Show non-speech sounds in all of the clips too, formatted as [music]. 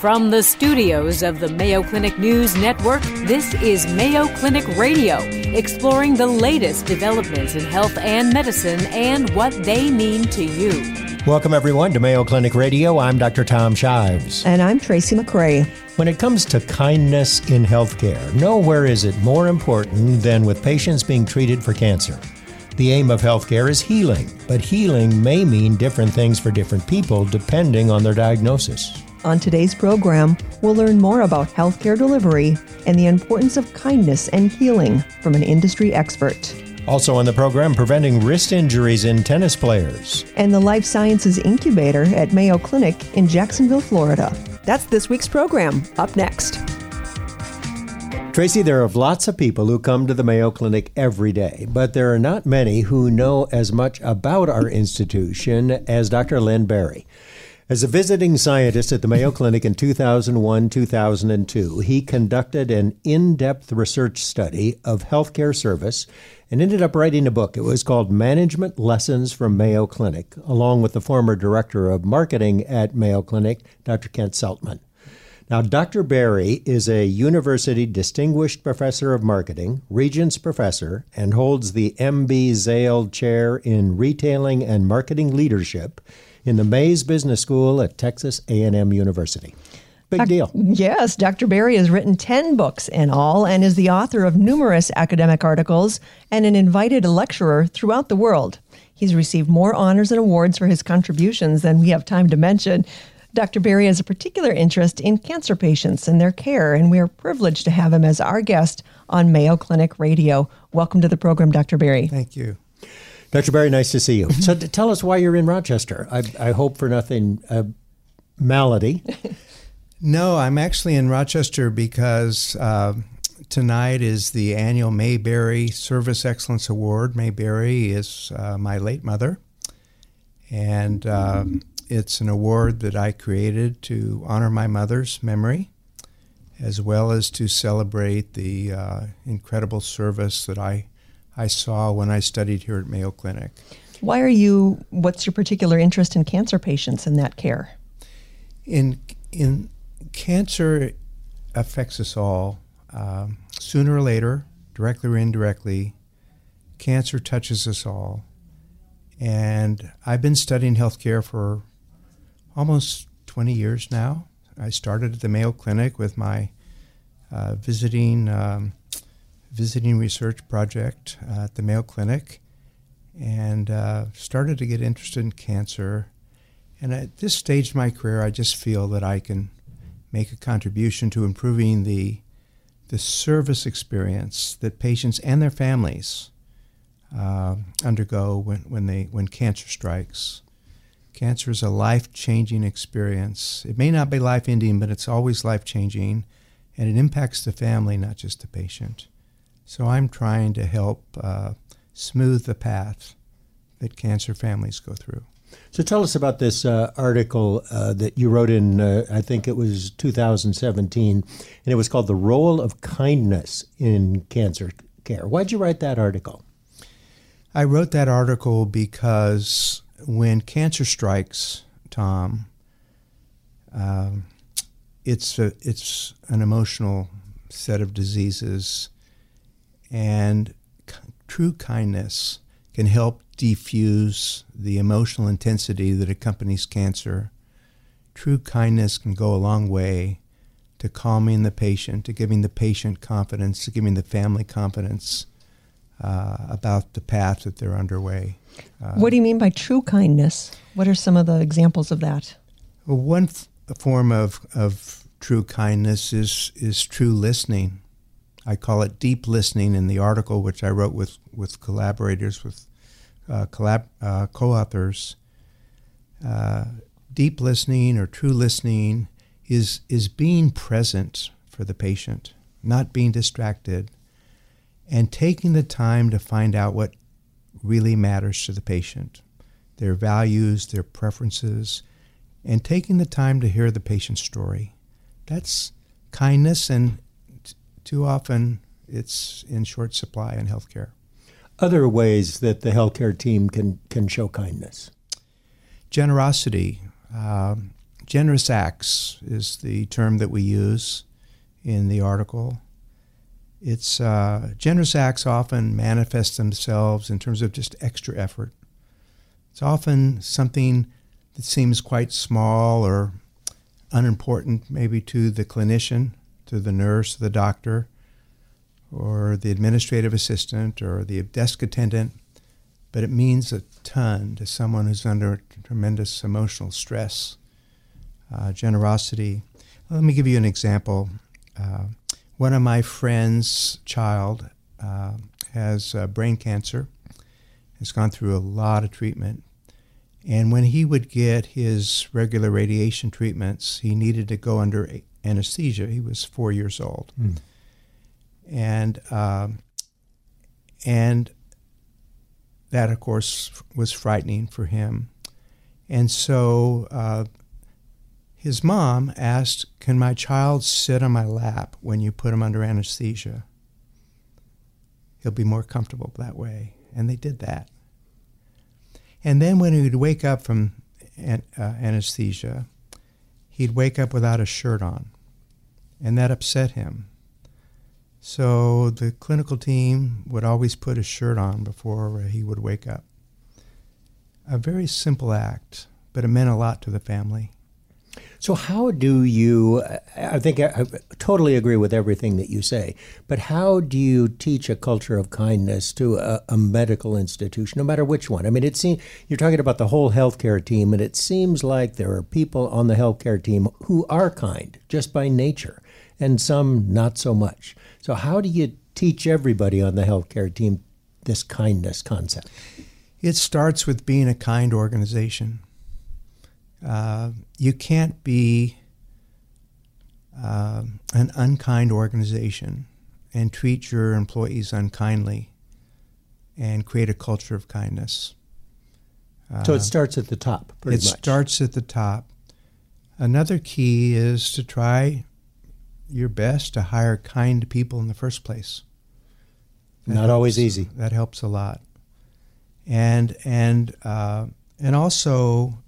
From the studios of the Mayo Clinic News Network, this is Mayo Clinic Radio, exploring the latest developments in health and medicine and what they mean to you. Welcome, everyone, to Mayo Clinic Radio. I'm Dr. Tom Shives. And I'm Tracy McCray. When it comes to kindness in healthcare, nowhere is it more important than with patients being treated for cancer. The aim of healthcare is healing, but healing may mean different things for different people depending on their diagnosis. On today's program, we'll learn more about healthcare delivery and the importance of kindness and healing from an industry expert. Also on the program, preventing wrist injuries in tennis players. And the Life Sciences Incubator at Mayo Clinic in Jacksonville, Florida. That's this week's program. Up next. Tracy, there are lots of people who come to the Mayo Clinic every day, but there are not many who know as much about our institution as Dr. Len Berry. As a visiting scientist at the Mayo Clinic in 2001 2002, he conducted an in depth research study of healthcare service and ended up writing a book. It was called Management Lessons from Mayo Clinic, along with the former director of marketing at Mayo Clinic, Dr. Kent Seltman. Now, Dr. Berry is a university distinguished professor of marketing, Regents Professor, and holds the MB Zale Chair in Retailing and Marketing Leadership in the Mays Business School at Texas A&M University. Big deal. Yes, Dr. Berry has written 10 books in all and is the author of numerous academic articles and an invited lecturer throughout the world. He's received more honors and awards for his contributions than we have time to mention. Dr. Berry has a particular interest in cancer patients and their care, and we are privileged to have him as our guest on Mayo Clinic Radio. Welcome to the program, Dr. Berry. Thank you. Dr. Berry, nice to see you. [laughs] so, tell us why you're in Rochester. I, I hope for nothing uh, malady. [laughs] no, I'm actually in Rochester because uh, tonight is the annual Mae Berry Service Excellence Award. Mae Berry is uh, my late mother, and um, it's an award that I created to honor my mother's memory, as well as to celebrate the uh, incredible service that I, I saw when I studied here at Mayo Clinic. Why are you, what's your particular interest in cancer patients and that care? In, in cancer affects us all. Um, sooner or later, directly or indirectly, cancer touches us all. And I've been studying healthcare for almost 20 years now. I started at the Mayo Clinic with my uh, visiting um, visiting research project uh, at the Mayo Clinic, and uh, started to get interested in cancer. And at this stage of my career, I just feel that I can make a contribution to improving the the service experience that patients and their families uh, undergo when, when they when cancer strikes. Cancer is a life changing experience. It may not be life ending, but it's always life changing, and it impacts the family, not just the patient. So I'm trying to help uh, smooth the path that cancer families go through. So tell us about this uh, article uh, that you wrote in, uh, I think it was 2017, and it was called The Role of Kindness in Cancer Care. Why'd you write that article? I wrote that article because when cancer strikes, Tom, um, it's a, it's an emotional set of diseases, and true kindness can help defuse the emotional intensity that accompanies cancer. True kindness can go a long way to calming the patient, to giving the patient confidence, to giving the family confidence uh, about the path that they're underway. Uh, what do you mean by true kindness? What are some of the examples of that? Well, one f- form of, of true kindness is, is true listening. I call it deep listening in the article, which I wrote with, with collaborators, with uh, collab, uh, co authors. Uh, deep listening or true listening is, is being present for the patient, not being distracted, and taking the time to find out what really matters to the patient, their values, their preferences, and taking the time to hear the patient's story. That's kindness, and too often it's in short supply in healthcare. Other ways that the healthcare team can, can show kindness generosity. Um, generous acts is the term that we use in the article. It's uh, generous acts often manifest themselves in terms of just extra effort. It's often something that seems quite small or unimportant, maybe to the clinician, to the nurse, the doctor, or the administrative assistant, or the desk attendant, but it means a ton to someone who's under tremendous emotional stress. Uh, generosity. Let me give you an example. Uh, one of my friend's child uh, has uh, brain cancer, has gone through a lot of treatment. And when he would get his regular radiation treatments, he needed to go under anesthesia. He was four years old. Mm. And, um, and that, of course, was frightening for him. And so uh, his mom asked, Can my child sit on my lap when you put him under anesthesia? He'll be more comfortable that way. And they did that. And then when he would wake up from an, uh, anesthesia, he'd wake up without a shirt on. And that upset him. So the clinical team would always put a shirt on before uh, he would wake up. A very simple act, but it meant a lot to the family. So, how do you? I think I, totally agree with everything that you say, but how do you teach a culture of kindness to a, a, medical institution, no matter which one? I mean, it seems you're talking about the whole healthcare team, and it seems like there are people on the healthcare team who are kind just by nature, and some not so much. So, how do you teach everybody on the healthcare team this kindness concept? It starts with being a kind organization. Uh, you can't be uh, an unkind organization and treat your employees unkindly and create a culture of kindness. So it uh, starts at the top, it much. starts at the top. Another key is to try your best to hire kind people in the first place. That Not helps, always easy. That helps a lot, and and uh, and also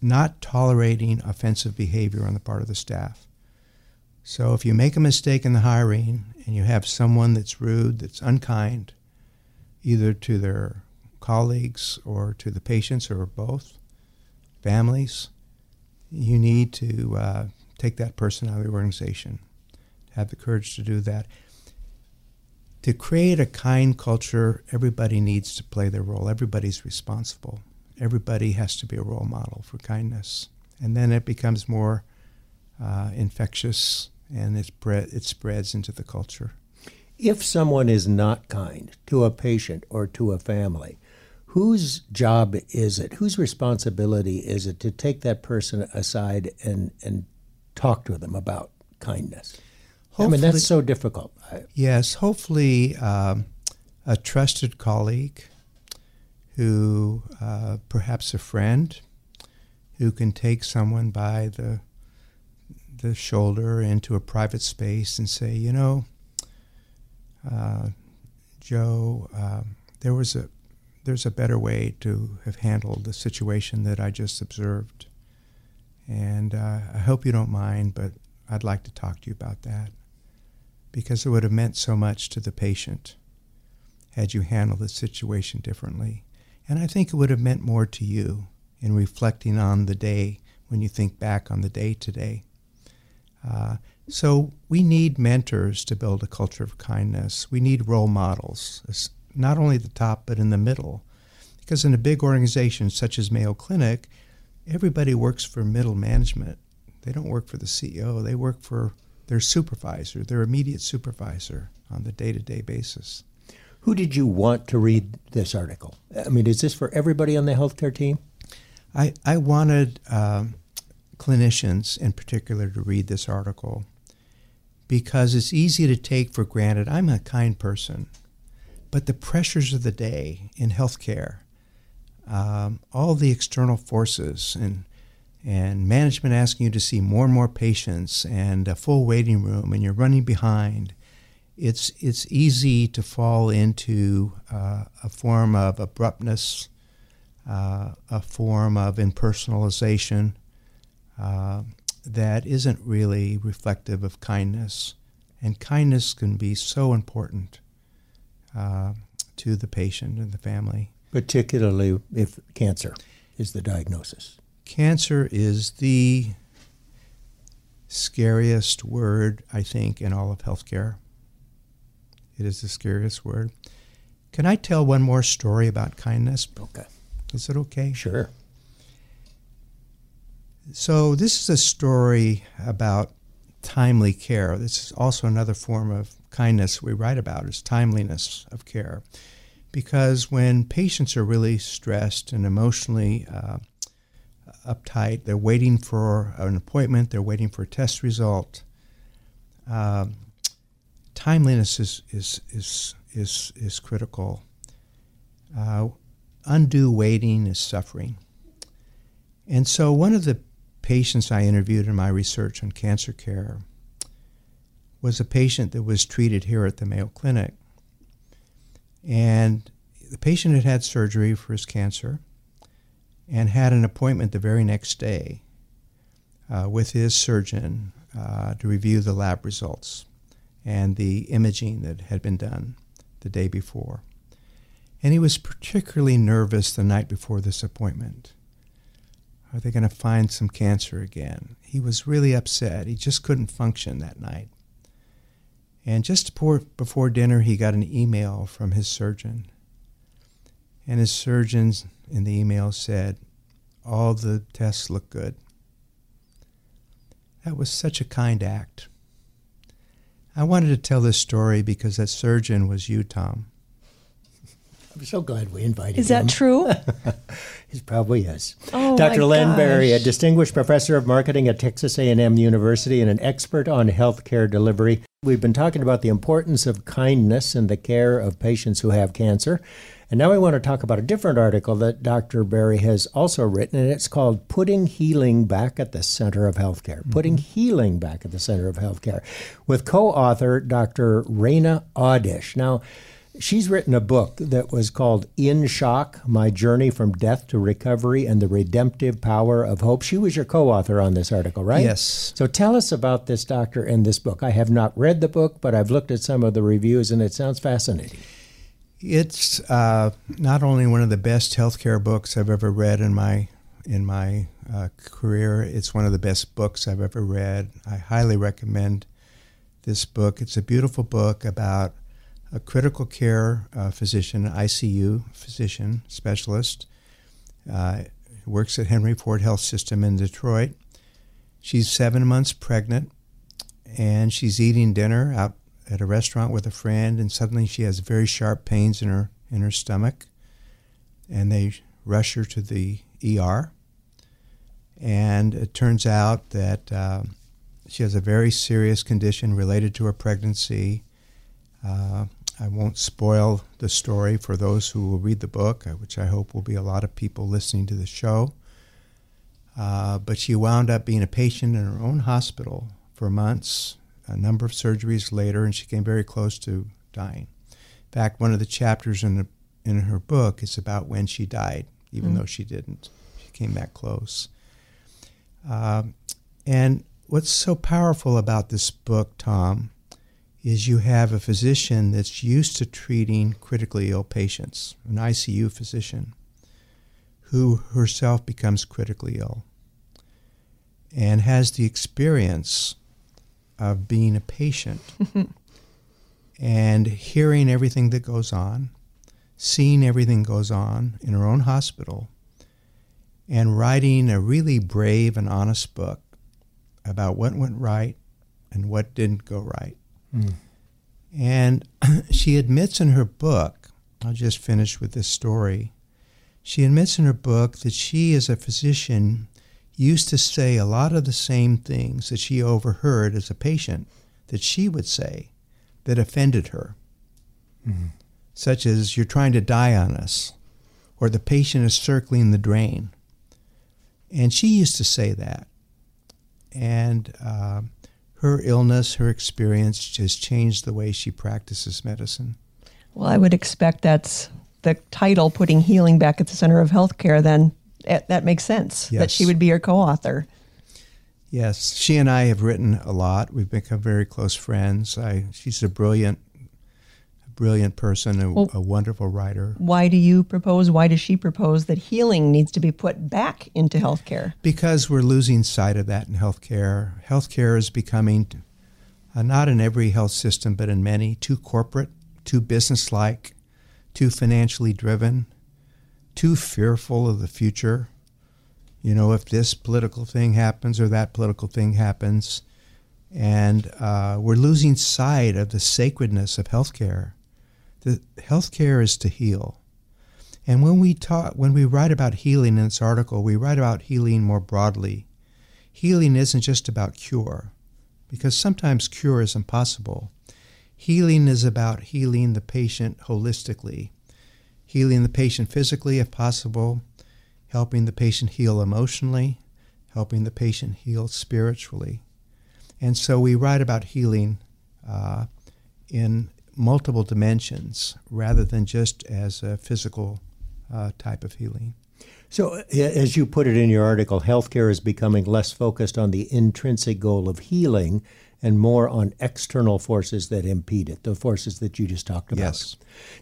not tolerating offensive behavior on the part of the staff. So if you make a mistake in the hiring and you have someone that's rude, that's unkind, either to their colleagues or to the patients or both, families, you need to uh, take that person out of the organization. Have the courage to do that. To create a kind culture, everybody needs to play their role. Everybody's responsible everybody has to be a role model for kindness. And then it becomes more uh, infectious and it, spread, it spreads into the culture. If someone is not kind to a patient or to a family, whose job is it? Whose responsibility is it to take that person aside and, and talk to them about kindness? Hopefully, I mean, that's so difficult. Yes, hopefully um, a trusted colleague who uh, perhaps a friend who can take someone by the the shoulder into a private space and say, you know, uh, Joe, uh, there was a there's a better way to have handled the situation that I just observed, and uh, I hope you don't mind, but I'd like to talk to you about that because it would have meant so much to the patient had you handled the situation differently. And I think it would have meant more to you in reflecting on the day when you think back on the day today. Uh, so we need mentors to build a culture of kindness. We need role models, not only at the top, but in the middle. Because in a big organization such as Mayo Clinic, everybody works for middle management. They don't work for the CEO, they work for their supervisor, their immediate supervisor on the day to day basis. Who did you want to read this article? I mean, is this for everybody on the healthcare team? I, I wanted um, clinicians in particular to read this article because it's easy to take for granted. I'm a kind person, but the pressures of the day in healthcare, um, all the external forces and and management asking you to see more and more patients and a full waiting room and you're running behind it's it's easy to fall into uh, a form of abruptness, uh, a form of impersonalization, uh, that isn't really reflective of kindness. And kindness can be so important uh, to the patient and the family. Particularly if cancer is the diagnosis. Cancer is the scariest word, I think, in all of healthcare. It is the scariest word. Can I tell one more story about kindness? Okay. Is it okay? Sure. So, this is a story about timely care. This is also another form of kindness we write about is timeliness of care. Because when patients are really stressed and emotionally uh, uptight, they're waiting for an appointment, they're waiting for a test result. Uh, timeliness is, is, is, is, is critical. Uh, undue waiting is suffering. And so, one of the patients I interviewed in my research on cancer care was a patient that was treated here at the Mayo Clinic. And the patient had had surgery for his cancer and had an appointment the very next day uh, with his surgeon uh, to review the lab results and the imaging that had been done the day before. And he was particularly nervous the night before this appointment. Are they going to find some cancer again? He was really upset. He just couldn't function that night. And just before, dinner, he got an email from his surgeon. And his surgeon in the email said, All the tests look good. That was such a kind act. I wanted to tell this story because that surgeon was you, Tom. I'm so glad we invited Is him. Is that true? [laughs] It probably is. Oh, Dr. Len Berry, a distinguished professor of marketing at Texas A&M University and an expert on healthcare delivery. We've been talking about the importance of kindness in the care of patients who have cancer. And now we want to talk about a different article that Dr. Berry has also written, and it's called Putting Healing Back at the Center of Healthcare. Mm-hmm. Putting Healing Back at the Center of Healthcare, with co author Dr. Rana Awdish. Now, She's written a book that was called In Shock My Journey from Death to Recovery and the Redemptive Power of Hope. She was your co author on this article, right? Yes. So tell us about this doctor and this book. I have not read the book, but I've looked at some of the reviews and it sounds fascinating. It's uh, not only one of the best healthcare books I've ever read in my in my uh, career. It's one of the best books I've ever read. I highly recommend this book. It's a beautiful book about a critical care uh, physician, ICU physician specialist. Uh, works at Henry Ford Health System in Detroit. She's seven months pregnant, and she's eating dinner out at a restaurant with a friend, and suddenly she has very sharp pains in her in her stomach, and they rush her to the ER. And it turns out that um, she has a very serious condition related to her pregnancy. Uh, I won't spoil the story for those who will read the book, uh, which I hope will be a lot of people listening to the show. Uh, but she wound up being a patient in her own hospital for months, a number of surgeries later, and she came very close to dying. In fact, one of the chapters in, the, in her book is about when she died, even though she didn't. She came that close. Um, and what's so powerful about this book, Tom, is you have a physician that's used to treating critically ill patients, an ICU physician, who herself becomes critically ill and has the experience of being a patient [laughs] and hearing everything that goes on, seeing everything goes on in her own hospital, and writing a really brave and honest book about what went right and what didn't go right. And [clears throat] she admits in her book, I'll just finish with this story. She admits in her book that she, as a physician, used to say a lot of the same things that she overheard as a patient that she would say that offended her, such as, You're trying to die on us, or the patient is circling the drain. And she used to say that. And uh, her illness, her experience has changed the way she practices medicine. Well, I would expect that's the title, putting healing back at the center of healthcare. Then that makes sense that she would be your co-author. Yes, she and I have written a lot. We've become very close friends. I, she's a brilliant, brilliant person, a, well, a, wonderful writer. Why do you propose, why does she propose that healing needs to be put back into healthcare? Because we're losing sight of that in healthcare. Healthcare is becoming, uh, not in every health system, but in many, too corporate, too businesslike, too financially driven, too fearful of the future. You know, if this political thing happens or that political thing happens, and uh, we're losing sight of the sacredness of healthcare the healthcare is to heal. And when we talk, when we write about healing in this article, we write about healing more broadly. Healing isn't just about cure, because sometimes cure is impossible. Healing is about healing the patient holistically, healing the patient physically if possible, helping the patient heal emotionally, helping the patient heal spiritually. And so we write about healing uh, in multiple dimensions rather than just as a physical uh, type of healing. So, as you put it in your article, healthcare is becoming less focused on the intrinsic goal of healing and more on external forces that impede it, the forces that you just talked about. Yes.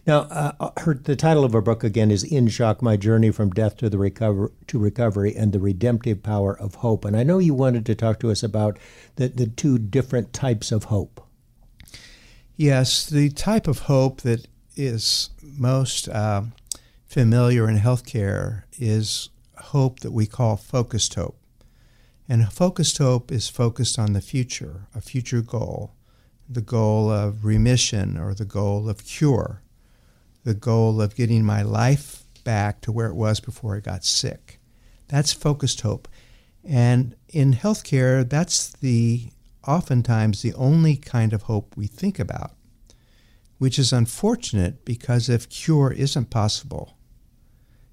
Now, uh, uh her, the title of her book again is "In Shock: My Journey from Death to the Recover to Recovery and the Redemptive Power of Hope." And I know you wanted to talk to us about the, the two different types of hope. Yes, the type of hope that is most uh, familiar in healthcare is hope that we call focused hope. And focused hope is focused on the future, a future goal, the goal of remission or the goal of cure, the goal of getting my life back to where it was before I got sick. That's focused hope. And in healthcare, that's the oftentimes the only kind of hope we think about, which is unfortunate because if cure isn't possible,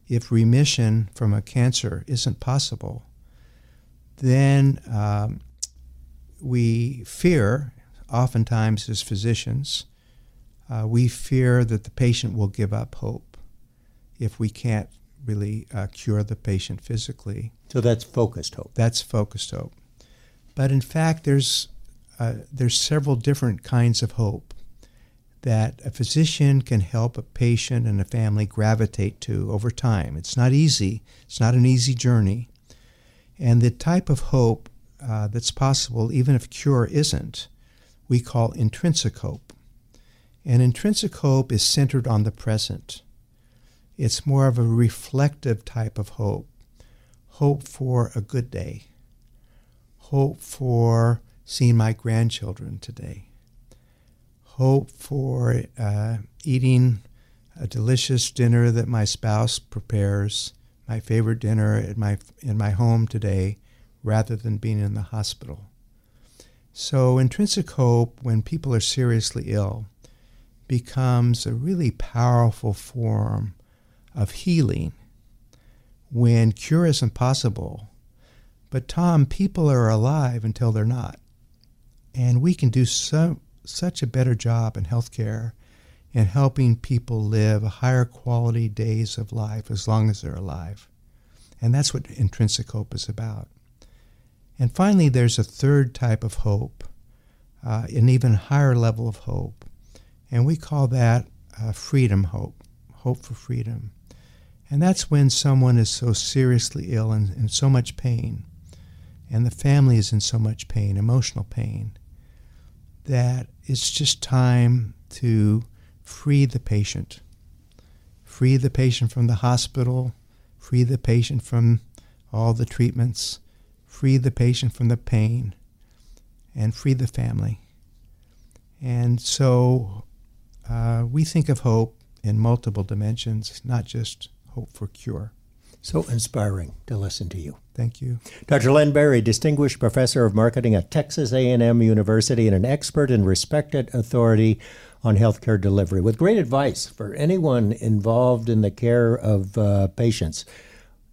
if remission from a cancer isn't possible, then um, we fear, oftentimes as physicians, uh, we fear that the patient will give up hope if we can't really uh, cure the patient physically. So that's focused hope. That's focused hope. But in fact, there's uh, there's several different kinds of hope that a physician can help a patient and a family gravitate to over time. It's not easy. It's not an easy journey. And the type of hope uh, that's possible, even if cure isn't, we call intrinsic hope. And intrinsic hope is centered on the present. It's more of a reflective type of hope. Hope for a good day. Hope for seeing my grandchildren today. Hope for uh, eating a delicious dinner that my spouse prepares, my favorite dinner at my, in my home today, rather than being in the hospital. So, intrinsic hope, when people are seriously ill, becomes a really powerful form of healing when cure isn't possible. But, Tom, people are alive until they're not. And we can do so, such a better job in healthcare in helping people live higher quality days of life as long as they're alive. And that's what intrinsic hope is about. And finally, there's a third type of hope, uh, an even higher level of hope. And we call that uh, freedom hope, hope for freedom. And that's when someone is so seriously ill and in so much pain, and the family is in so much pain, emotional pain, that it's just time to free the patient. Free the patient from the hospital, free the patient from all the treatments, free the patient from the pain, and free the family. And so uh, we think of hope in multiple dimensions, not just hope for cure. So inspiring to listen to you. Thank you. Dr. Len Berry, distinguished professor of marketing at Texas A&M University and an expert and respected authority on healthcare delivery with great advice for anyone involved in the care of uh, patients.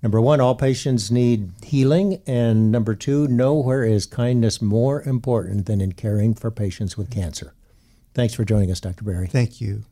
Number one, all patients need healing. And number two, nowhere is kindness more important than in caring for patients with cancer. Thanks for joining us, Dr. Berry. Thank you.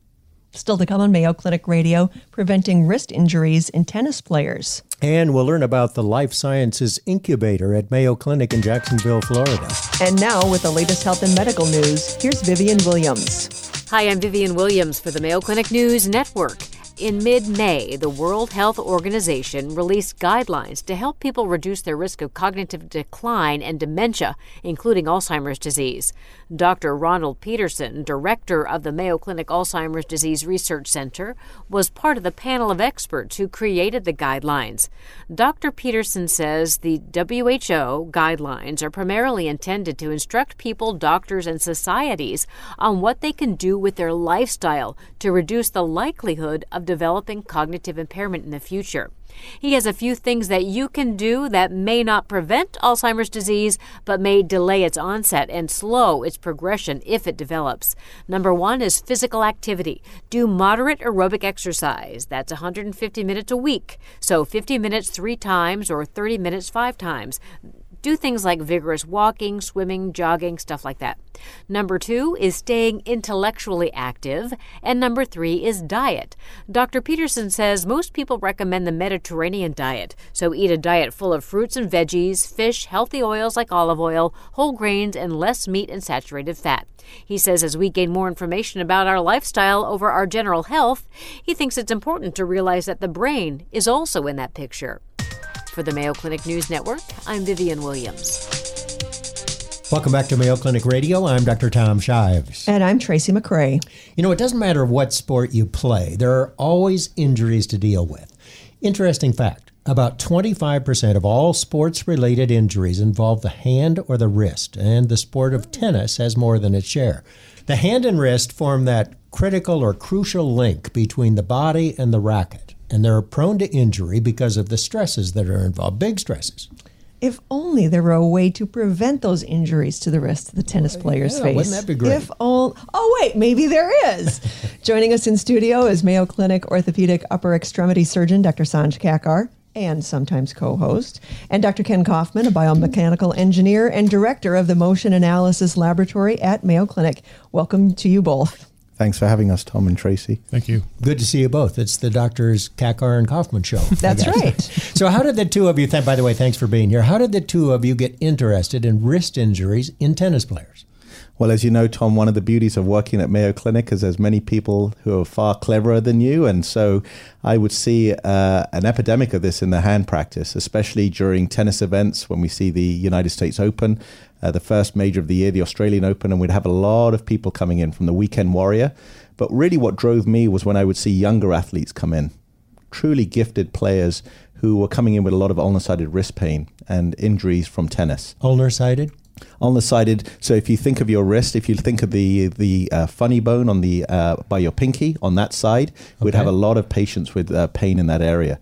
Still to come on Mayo Clinic Radio, preventing wrist injuries in tennis players. And we'll learn about the Life Sciences Incubator at Mayo Clinic in Jacksonville, Florida. And now, with the latest health and medical news, here's Vivian Williams. Hi, I'm Vivian Williams for the Mayo Clinic News Network. In mid May, the World Health Organization released guidelines to help people reduce their risk of cognitive decline and dementia, including Alzheimer's disease. Dr. Ronald Petersen, director of the Mayo Clinic Alzheimer's Disease Research Center, was part of the panel of experts who created the guidelines. Dr. Petersen says the WHO guidelines are primarily intended to instruct people, doctors, and societies on what they can do with their lifestyle to reduce the likelihood of developing cognitive impairment in the future. He has a few things that you can do that may not prevent Alzheimer's disease, but may delay its onset and slow its progression if it develops. Number one is physical activity. Do moderate aerobic exercise. That's 150 minutes a week. So 50 minutes three times or 30 minutes five times. Do things like vigorous walking, swimming, jogging, stuff like that. Number two is staying intellectually active. And number three is diet. Dr. Petersen says most people recommend the Mediterranean diet. So eat a diet full of fruits and veggies, fish, healthy oils like olive oil, whole grains, and less meat and saturated fat. He says as we gain more information about our lifestyle over our general health, he thinks it's important to realize that the brain is also in that picture. For the Mayo Clinic News Network, I'm Vivian Williams. Welcome back to Mayo Clinic Radio. I'm Dr. Tom Shives. And I'm Tracy McCray. You know, it doesn't matter what sport you play, there are always injuries to deal with. Interesting fact about 25% of all sports related injuries involve the hand or the wrist, and the sport of tennis has more than its share. The hand and wrist form that critical or crucial link between the body and the racket and they're prone to injury because of the stresses that are involved, big stresses. If only there were a way to prevent those injuries to the rest of the tennis well, players yeah, face. Wouldn't that be great? If all, oh wait, maybe there is. [laughs] Joining us in studio is Mayo Clinic orthopedic upper extremity surgeon Dr. Sanj Kakar and sometimes co-host, and Dr. Ken Kaufman, a biomechanical engineer and director of the Motion Analysis Laboratory at Mayo Clinic. Welcome to you both. Thanks for having us, Tom and Tracy. Thank you. Good to see you both. It's the doctors Kakar and Kaufman show. That's right. [laughs] so, how did the two of you? Th- by the way, thanks for being here. How did the two of you get interested in wrist injuries in tennis players? Well, as you know, Tom, one of the beauties of working at Mayo Clinic is there's many people who are far cleverer than you. And so I would see uh, an epidemic of this in the hand practice, especially during tennis events when we see the United States Open, uh, the first major of the year, the Australian Open, and we'd have a lot of people coming in from the weekend warrior. But really, what drove me was when I would see younger athletes come in, truly gifted players who were coming in with a lot of ulnar sided wrist pain and injuries from tennis. Ulnar sided? Ulnar-sided. So if you think of your wrist, if you think of the the uh, funny bone on the uh, by your pinky on that side, okay. we'd have a lot of patients with uh, pain in that area.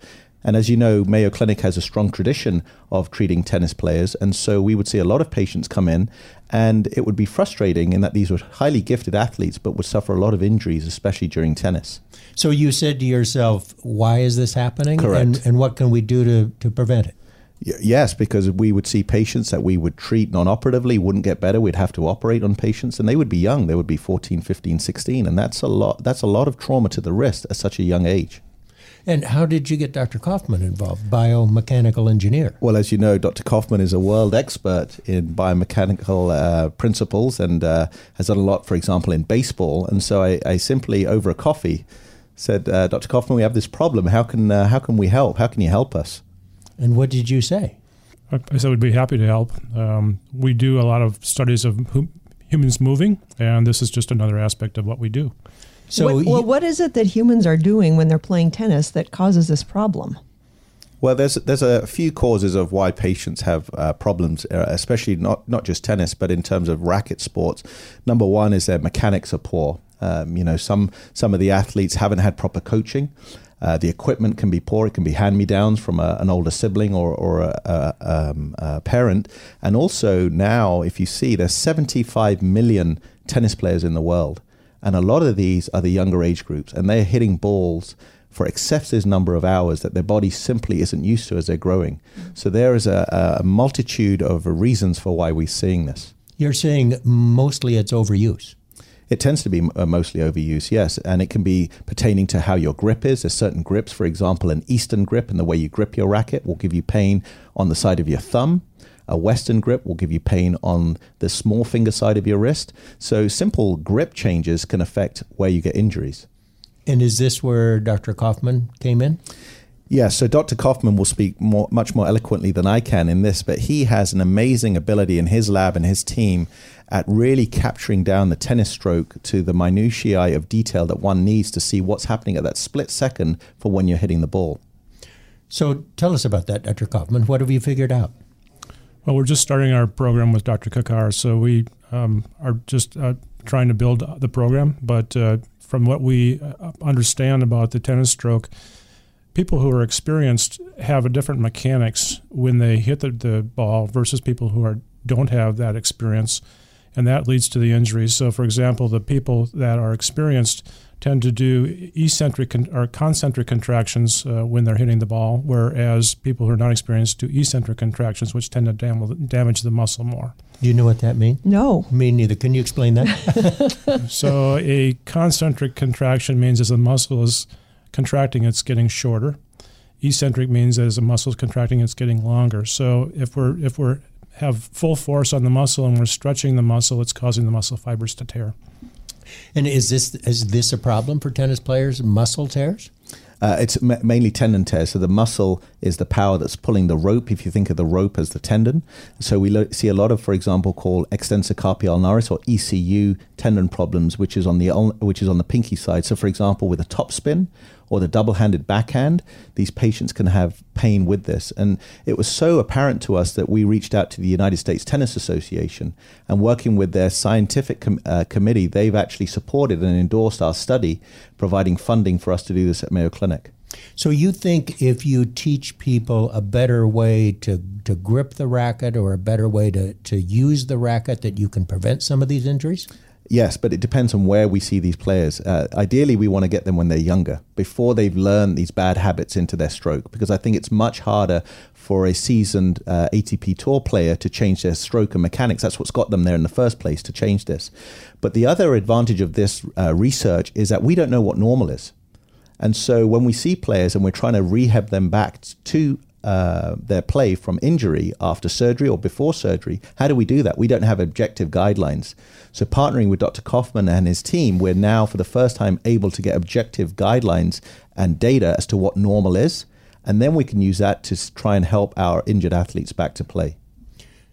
And as you know, Mayo Clinic has a strong tradition of treating tennis players, and so we would see a lot of patients come in, and it would be frustrating in that these were highly gifted athletes, but would suffer a lot of injuries, especially during tennis. So you said to yourself, "Why is this happening? Correct. And, and what can we do to to prevent it?" Yes, because we would see patients that we would treat non operatively, wouldn't get better. We'd have to operate on patients, and they would be young. They would be 14, 15, 16. And that's a lot, that's a lot of trauma to the wrist at such a young age. And how did you get Dr. Kaufman involved, biomechanical engineer? Well, as you know, Dr. Kaufman is a world expert in biomechanical uh, principles and uh, has done a lot, for example, in baseball. And so I, I simply, over a coffee, said, uh, Dr. Kaufman, we have this problem. How can, uh, how can we help? How can you help us? And what did you say? I said we'd be happy to help. Um, we do a lot of studies of humans moving, and this is just another aspect of what we do. So, what, well, what is it that humans are doing when they're playing tennis that causes this problem? Well, there's there's a few causes of why patients have uh, problems, uh, especially not not just tennis, but in terms of racket sports. Number one is their mechanics are poor. Um, you know, some some of the athletes haven't had proper coaching. Uh, the equipment can be poor. It can be hand me downs from a, an older sibling or, or a, a, um, a, parent. And also, now, if you see, there's 75 million tennis players in the world. And a lot of these are the younger age groups. And they're hitting balls for excessive number of hours that their body simply isn't used to as they're growing. So there is a, a multitude of reasons for why we're seeing this. You're saying mostly it's overuse. It tends to be uh, mostly overuse, yes, and it can be pertaining to how your grip is. There's certain grips, for example, an Eastern grip and the way you grip your racket will give you pain on the side of your thumb. A Western grip will give you pain on the small finger side of your wrist. So simple grip changes can affect where you get injuries. And is this where Dr. Kaufman came in? Yeah, so Dr. Kaufman will speak more, much more eloquently than I can in this, but he has an amazing ability in his lab and his team at really capturing down the tennis stroke to the minutiae of detail that one needs to see what's happening at that split second for when you're hitting the ball. So tell us about that, Dr. Kaufman. What have you figured out? Well, we're just starting our program with Dr. Kakar, so we um, are just uh, trying to build the program. But uh, from what we uh, understand about the tennis stroke, people who are experienced have a different mechanics when they hit the, the ball versus people who are don't have that experience, and that leads to the injuries. So, for example, the people that are experienced tend to do eccentric con- or concentric contractions uh, when they're hitting the ball, whereas people who are not experienced do eccentric contractions, which tend to dam- damage the muscle more. Do you know what that means? No. Me neither. Can you explain that? [laughs] [laughs] so, a concentric contraction means as the muscle is contracting, it's getting shorter. Eccentric means as the muscle is contracting, it's getting longer. So, if we're if we're have full force on the muscle and we're stretching the muscle, it's causing the muscle fibers to tear. And is this is this a problem for tennis players? Muscle tears? Uh, it's ma- mainly tendon tears. So the muscle is the power that's pulling the rope. If you think of the rope as the tendon, so we lo- see a lot of, for example, called extensor carpi ulnaris or ECU tendon problems, which is on the ul- which is on the pinky side. So, for example, with a top spin or the double-handed backhand, these patients can have pain with this. And it was so apparent to us that we reached out to the United States Tennis Association and working with their scientific com- uh, committee, they've actually supported and endorsed our study, providing funding for us to do this at Mayo Clinic. So you think if you teach people a better way to, to grip the racket or a better way to, to use the racket that you can prevent some of these injuries? Yes, but it depends on where we see these players. Uh, ideally, we want to get them when they're younger, before they've learned these bad habits into their stroke, because I think it's much harder for a seasoned uh, ATP Tour player to change their stroke and mechanics. That's what's got them there in the first place to change this. But the other advantage of this uh, research is that we don't know what normal is. And so when we see players and we're trying to rehab them back to uh, their play from injury after surgery or before surgery. How do we do that? We don't have objective guidelines. So, partnering with Dr. Kaufman and his team, we're now for the first time able to get objective guidelines and data as to what normal is. And then we can use that to try and help our injured athletes back to play.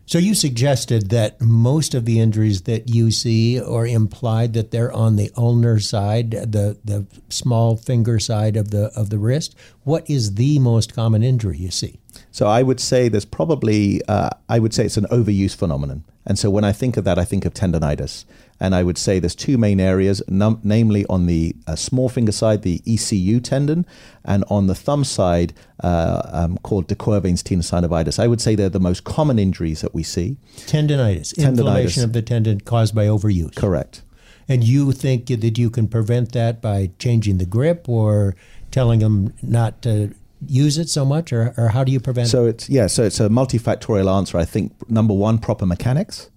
So you suggested that most of the injuries that you see are implied that they're on the ulnar side, the the small finger side of the of the wrist. What is the most common injury you see? So I would say there's probably uh, I would say it's an overuse phenomenon. And so when I think of that, I think of tendonitis. And I would say there's two main areas, num- namely on the uh, small finger side, the ECU tendon, and on the thumb side, uh, um, called de Quervain's tenosynovitis. I would say they're the most common injuries that we see. Tendonitis, Tendonitis. inflammation of the tendon caused by overuse. Correct. And you think that you can prevent that by changing the grip or telling them not to use it so much, or, or how do you prevent So it's yeah, so it's a multifactorial answer. I think number one, proper mechanics,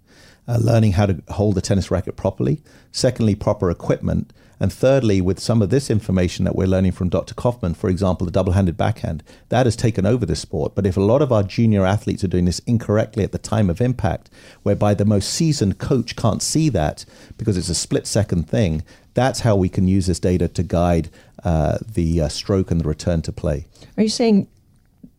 uh, learning how to hold the tennis racket properly. Secondly, proper equipment, and thirdly, with some of this information that we're learning from Dr. Kaufman, for example, the double-handed backhand, that has taken over this sport. But if a lot of our junior athletes are doing this incorrectly at the time of impact, whereby the most seasoned coach can't see that because it's a split-second thing, that's how we can use this data to guide uh, the uh, stroke and the return to play. Are you saying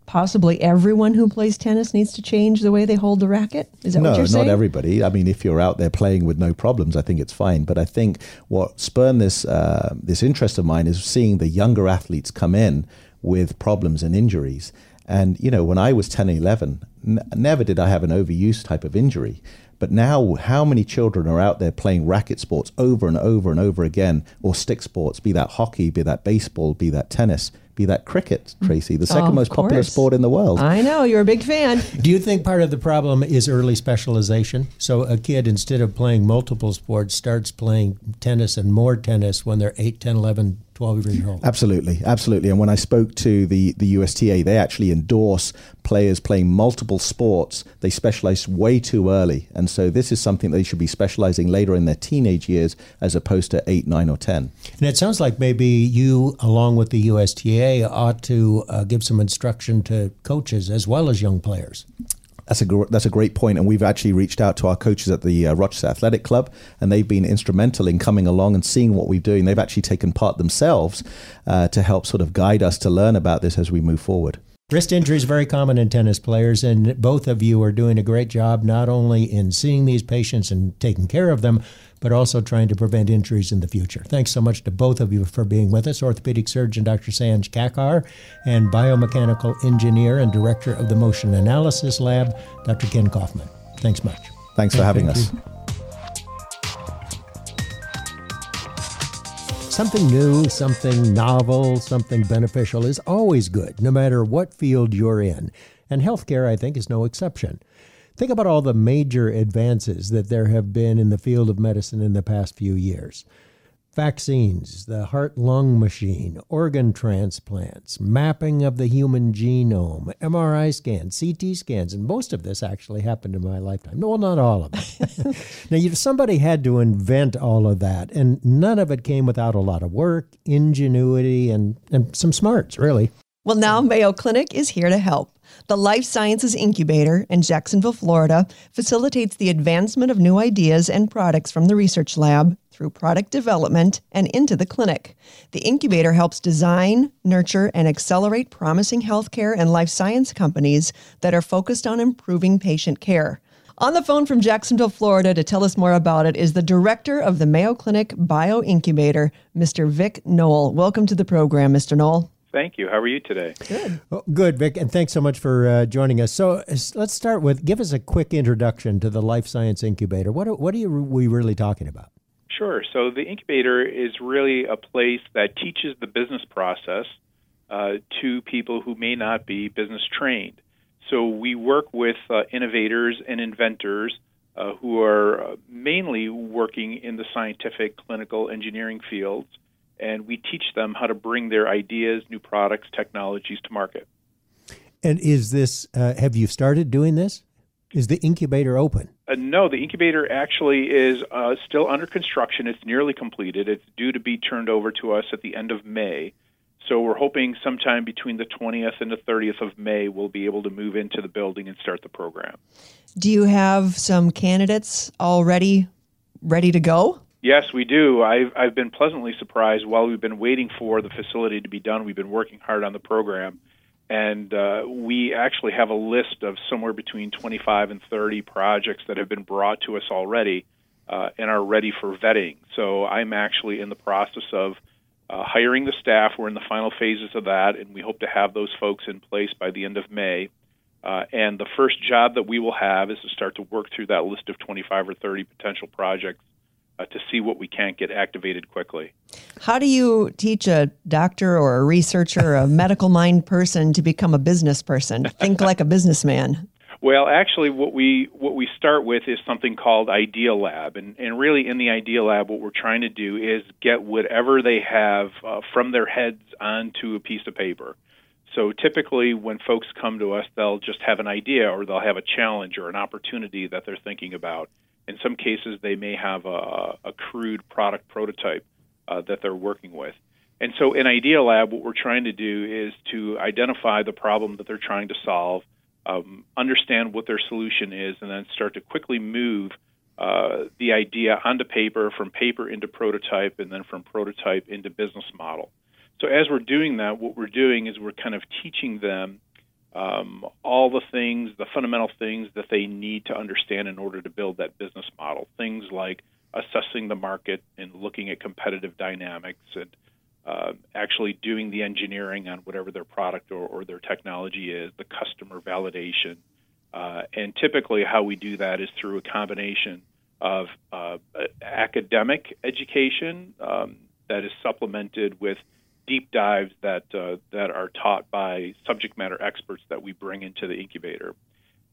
possibly everyone who plays tennis needs to change the way they hold the racket? Is that no, what you're saying? No, not everybody. I mean, if you're out there playing with no problems, I think it's fine. But I think what spurred this uh, this interest of mine is seeing the younger athletes come in with problems and injuries. And you know, when I was 10, 11, n- never did I have an overuse type of injury. But now, how many children are out there playing racket sports over and over and over again, or stick sports, be that hockey, be that baseball, be that tennis, be that cricket, Tracy, the second of most popular sport in the world? I know you're a big fan. [laughs] Do you think part of the problem is early specialization? So a kid, instead of playing multiple sports, starts playing tennis and more tennis when they're 8, 10, 11, 12 years old? Absolutely, absolutely. And when I spoke to the, the USTA, they actually endorse players playing multiple sports, they specialize way too early. And so this is something they should be specializing later in their teenage years as opposed to 8, 9, or 10. And it sounds like maybe you, along with the USTA, ought to uh, give some instruction to coaches as well as young players. That's a gr- that's a great point, and we've actually reached out to our coaches at the uh, Rochester Athletic Club, and they've been instrumental in coming along and seeing what we're doing. They've actually taken part themselves uh, to help sort of guide us to learn about this as we move forward. Wrist injury is very common in tennis players, and both of you are doing a great job not only in seeing these patients and taking care of them, but also trying to prevent injuries in the future. Thanks so much to both of you for being with us. Orthopedic surgeon Dr. Sanj Kakar and biomechanical engineer and director of the Motion Analysis Lab, Dr. Ken Kaufman. Thanks much. Thanks for having Thank us. you. Something new, something novel, something beneficial is always good, no matter what field you're in. And healthcare, I think, is no exception. Think about all the major advances that there have been in the field of medicine in the past few years vaccines, the heart lung machine, organ transplants, mapping of the human genome, MRI scans, CT scans, and most of this actually happened in my lifetime. No, well, not all of it. [laughs] now, you, somebody had to invent all of that, and none of it came without a lot of work, ingenuity, and, and some smarts, really. Well, now Mayo Clinic is here to help. The Life Sciences Incubator in Jacksonville, Florida, facilitates the advancement of new ideas and products from the research lab through product development and into the clinic. The incubator helps design, nurture, and accelerate promising healthcare and life science companies that are focused on improving patient care. On the phone from Jacksonville, Florida, to tell us more about it is the director of the Mayo Clinic Bio Incubator, Mr. Vic Knoll. Welcome to the program, Mr. Knoll. Thank you. How are you today? Good. Well, good, Vic, and thanks so much for uh, joining us. So let's start with give us a quick introduction to the Life Science Incubator. What are, what are you, we really talking about? Sure. So the incubator is really a place that teaches the business process uh, to people who may not be business trained. So we work with uh, innovators and inventors uh, who are uh, mainly working in the scientific, clinical, engineering fields, and we teach them how to bring their ideas, new products, technologies to market. And is this, uh, have you started doing this? Is the incubator open? Uh, no, the incubator actually is uh, still under construction. It's nearly completed. It's due to be turned over to us at the end of May. So we're hoping sometime between the 20th and the 30th of May we'll be able to move into the building and start the program. Do you have some candidates already ready to go? Yes, we do. I've, I've been pleasantly surprised while we've been waiting for the facility to be done. We've been working hard on the program, and uh, we actually have a list of somewhere between 25 and 30 projects that have been brought to us already uh, and are ready for vetting. So I'm actually in the process of uh, hiring the staff. We're in the final phases of that, and we hope to have those folks in place by the end of May. Uh, and the first job that we will have is to start to work through that list of 25 or 30 potential projects uh, to see what we can't get activated quickly. How do you teach a doctor or a researcher or a medical mind person to become a business person? Think like a businessman. Well, actually, what we what we start with is something called Idea Lab, and and really in the Idea Lab, what we're trying to do is get whatever they have uh, from their heads onto a piece of paper. So typically, when folks come to us, they'll just have an idea, or they'll have a challenge or an opportunity that they're thinking about. In some cases, they may have a, a crude product prototype uh, that they're working with. And so, in Idea Lab, what we're trying to do is to identify the problem that they're trying to solve um, understand what their solution is, and then start to quickly move uh, the idea onto paper, from paper into prototype, and then from prototype into business model. So as we're doing that, what we're doing is we're kind of teaching them um, all the things, the fundamental things that they need to understand in order to build that business model. Things like assessing the market and looking at competitive dynamics and uh, actually doing the engineering on whatever their product or, or their technology is, the customer validation. Uh, and typically, how we do that is through a combination of uh, academic education um, that is supplemented with deep dives that uh, that are taught by subject matter experts that we bring into the incubator.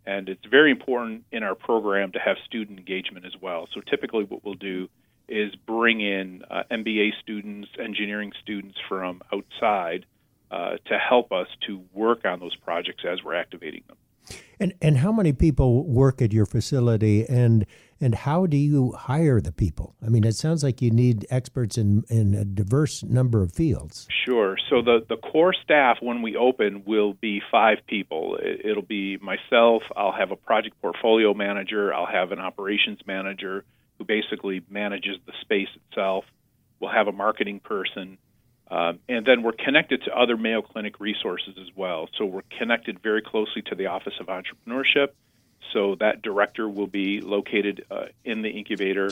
And it's very important in our program to have student engagement as well. So typically, what we'll do is bring in uh, MBA students, engineering students from outside, uh, to help us to work on those projects as we're activating them. And and how many people work at your facility and and how do you hire the people? I mean, it sounds like you need experts in in a diverse number of fields. Sure. So the the core staff when we open will be five people. It'll be myself. I'll have a project portfolio manager. I'll have an operations manager who basically manages the space itself. We'll have a marketing person. Um, and then we're connected to other Mayo Clinic resources as well. So we're connected very closely to the Office of Entrepreneurship. So that director will be located uh, in the incubator.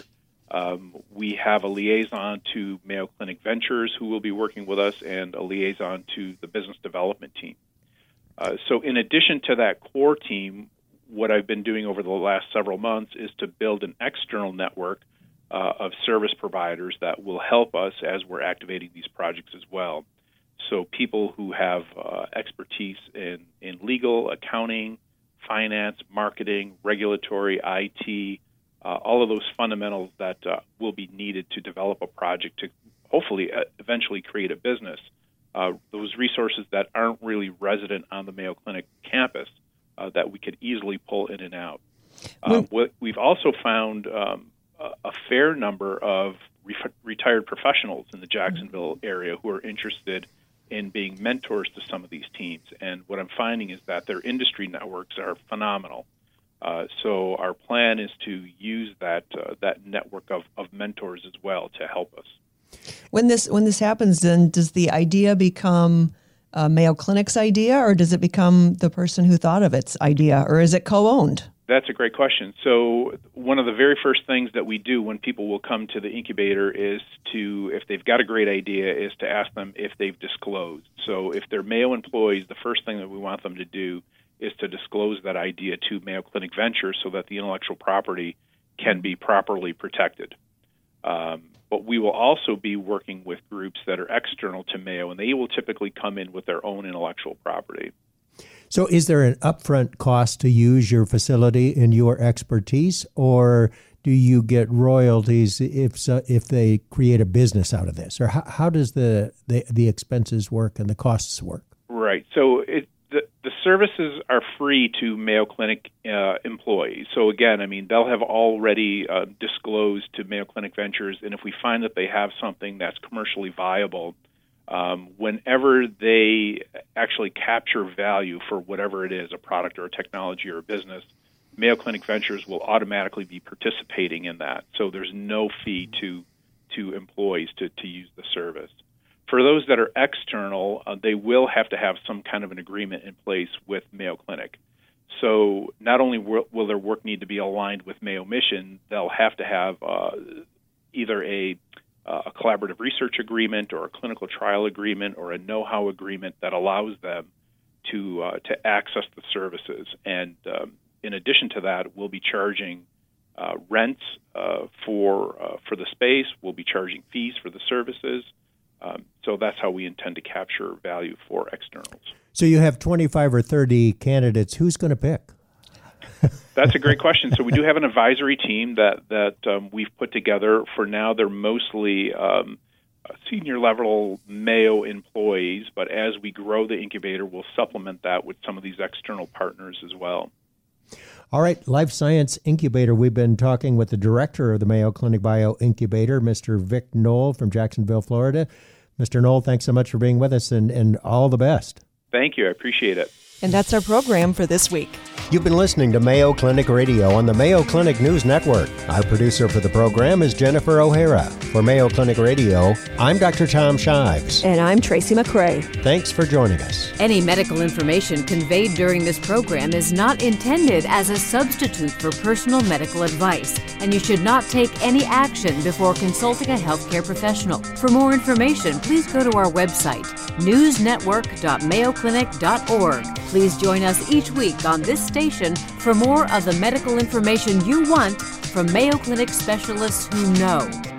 Um, we have a liaison to Mayo Clinic Ventures who will be working with us, and a liaison to the business development team. Uh, so, in addition to that core team, what I've been doing over the last several months is to build an external network uh, of service providers that will help us as we're activating these projects as well. So, people who have uh, expertise in, in legal, accounting, finance, marketing, regulatory, IT, uh, all of those fundamentals that uh, will be needed to develop a project to hopefully uh, eventually create a business. Uh, those resources that aren't really resident on the Mayo Clinic campus that we could easily pull in and out. we've also found um, a fair number of re- retired professionals in the Jacksonville area who are interested in being mentors to some of these teams. And what I'm finding is that their industry networks are phenomenal. Uh, so our plan is to use that uh, that network of, of mentors as well to help us. When this when this happens, then does the idea become uh, Mayo Clinic's idea, or does it become the person who thought of its idea, or is it co-owned? That's a great question. So, one of the very first things that we do when people will come to the incubator is to, if they've got a great idea, is to ask them if they've disclosed. So, if they're Mayo employees, the first thing that we want them to do is to disclose that idea to Mayo Clinic Ventures so that the intellectual property can be properly protected. Um, but we will also be working with groups that are external to Mayo, and they will typically come in with their own intellectual property. So, is there an upfront cost to use your facility and your expertise, or do you get royalties if so, if they create a business out of this, or how, how does the, the the expenses work and the costs work? Right. So it, the the services are free to Mayo Clinic uh, employees. So again, I mean they'll have already uh, disclosed to Mayo Clinic Ventures, and if we find that they have something that's commercially viable um, whenever they actually capture value for whatever it is a product or a technology or a business, Mayo Clinic Ventures will automatically be participating in that. So there's no fee to to employees to, to use the service. For those that are external, uh, they will have to have some kind of an agreement in place with Mayo Clinic. So not only will, will their work need to be aligned with Mayo Mission, they'll have to have uh, either a uh, a collaborative research agreement or a clinical trial agreement or a know-how agreement that allows them to uh, to access the services. And um, in addition to that, we'll be charging uh, rents uh, for uh, for the space. We'll be charging fees for the services. Um, so that's how we intend to capture value for externals. So you have 25 or 30 candidates. Who's going to pick? That's a great question. So we do have an advisory team that that um, we've put together. For now, they're mostly um, senior level Mayo employees, but as we grow the incubator, we'll supplement that with some of these external partners as well. All right, Life Science Incubator. We've been talking with the director of the Mayo Clinic Bio Incubator, Mr. Vic Knoll from Jacksonville, Florida. Mr. Knoll, thanks so much for being with us and, and all the best. Thank you. I appreciate it. And that's our program for this week. You've been listening to Mayo Clinic Radio on the Mayo Clinic News Network. Our producer for the program is Jennifer O'Hara. For Mayo Clinic Radio, I'm Dr. Tom Shives. And I'm Tracy McCray. Thanks for joining us. Any medical information conveyed during this program is not intended as a substitute for personal medical advice, and you should not take any action before consulting a healthcare professional. For more information, please go to our website, newsnetwork.mayoclinic.org. Please join us each week on this station for more of the medical information you want from Mayo Clinic specialists who know.